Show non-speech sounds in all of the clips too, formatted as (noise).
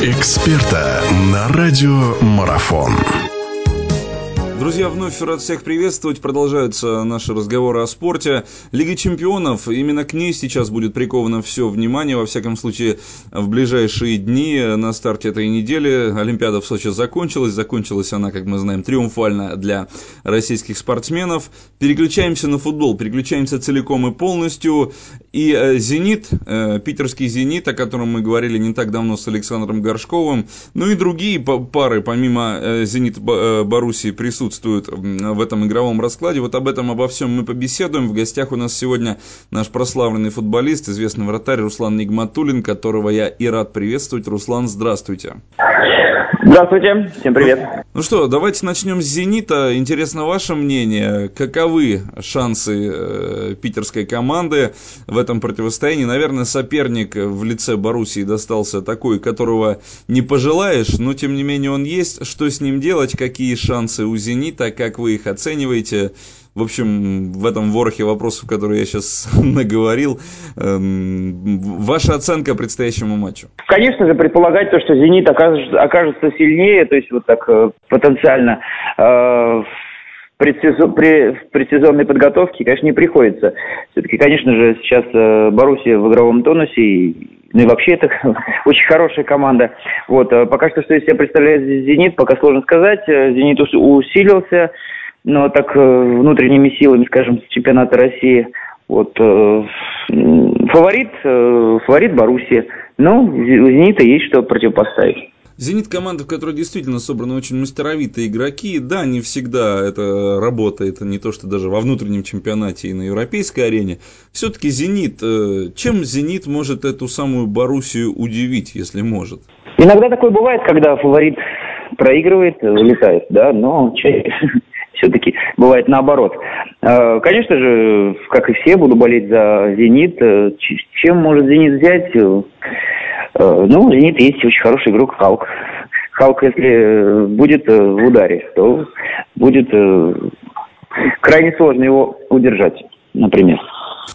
эксперта на радио Марафон. Друзья, вновь рад всех приветствовать. Продолжаются наши разговоры о спорте. Лига чемпионов, именно к ней сейчас будет приковано все внимание. Во всяком случае, в ближайшие дни на старте этой недели Олимпиада в Сочи закончилась. Закончилась она, как мы знаем, триумфально для российских спортсменов. Переключаемся на футбол, переключаемся целиком и полностью. И э, «Зенит», э, питерский «Зенит», о котором мы говорили не так давно с Александром Горшковым, ну и другие пары, помимо э, «Зенит» Боруссии, присутствуют в этом игровом раскладе. Вот об этом, обо всем мы побеседуем. В гостях у нас сегодня наш прославленный футболист, известный вратарь Руслан Нигматулин, которого я и рад приветствовать. Руслан, здравствуйте. Здравствуйте, всем привет. Ну что, давайте начнем с «Зенита». Интересно ваше мнение. Каковы шансы э, питерской команды в этом противостоянии? Наверное, соперник в лице Боруссии достался такой, которого не пожелаешь, но тем не менее он есть. Что с ним делать? Какие шансы у «Зенита»? Как вы их оцениваете? В общем, в этом ворохе вопросов, которые я сейчас (laughs) наговорил, эм, ваша оценка предстоящему матчу? Конечно же, предполагать то, что «Зенит» окажется, окажется сильнее, то есть вот так э, потенциально э, предсезон, при, в предсезонной подготовке, конечно, не приходится. Все-таки, конечно же, сейчас э, Боруссия в игровом тонусе, и, ну и вообще это (laughs) очень хорошая команда. Вот, э, пока что, что из себя представляет «Зенит», пока сложно сказать. «Зенит» усилился, но так э, внутренними силами, скажем, с чемпионата России. Вот э, фаворит, э, фаворит Боруссия. Но у Зенита есть что противопоставить. «Зенит» команда, в которой действительно собраны очень мастеровитые игроки. Да, не всегда это работает, не то что даже во внутреннем чемпионате и на европейской арене. Все-таки «Зенит», чем «Зенит» может эту самую Боруссию удивить, если может? Иногда такое бывает, когда фаворит проигрывает, улетает, да, но все-таки бывает наоборот. Э, конечно же, как и все, буду болеть за «Зенит». Э, чем может «Зенит» взять? Э, ну, «Зенит» есть очень хороший игрок «Халк». «Халк», если будет в ударе, то будет крайне сложно его удержать, например.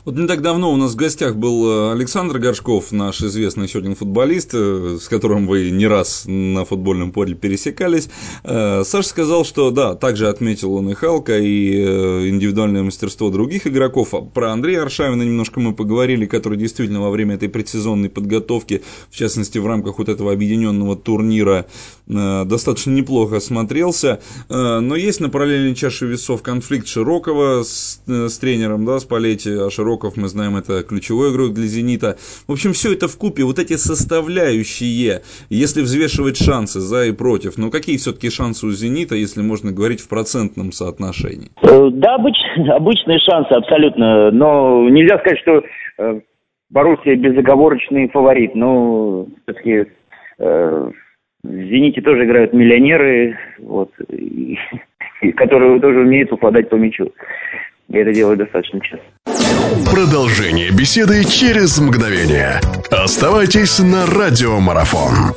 Вот не так давно у нас в гостях был э, Александр Горшков, наш известный один футболист, э, с которым вы не раз на футбольном поле пересекались. Э, Саша сказал, что да, также отметил он и Халка, и индивидуальное мастерство других игроков. А про Андрея Аршавина немножко мы поговорили, который действительно во время этой предсезонной подготовки, в частности в рамках вот этого объединенного турнира, достаточно неплохо смотрелся. Но есть на параллельной чаше весов конфликт Широкого с, с тренером, да, с Палетти, а Широков, мы знаем, это ключевой игрок для «Зенита». В общем, все это в купе, вот эти составляющие, если взвешивать шансы за и против, но какие все-таки шансы у «Зенита», если можно говорить в процентном соотношении? Э, да, обыч, (laughs) обычные шансы абсолютно, но нельзя сказать, что э, Боруссия безоговорочный фаворит, но все-таки э, в «Зените» тоже играют миллионеры, вот, и, (laughs) и, которые тоже умеют упадать по мячу. Я это делаю достаточно часто. Продолжение беседы через мгновение. Оставайтесь на радиомарафон.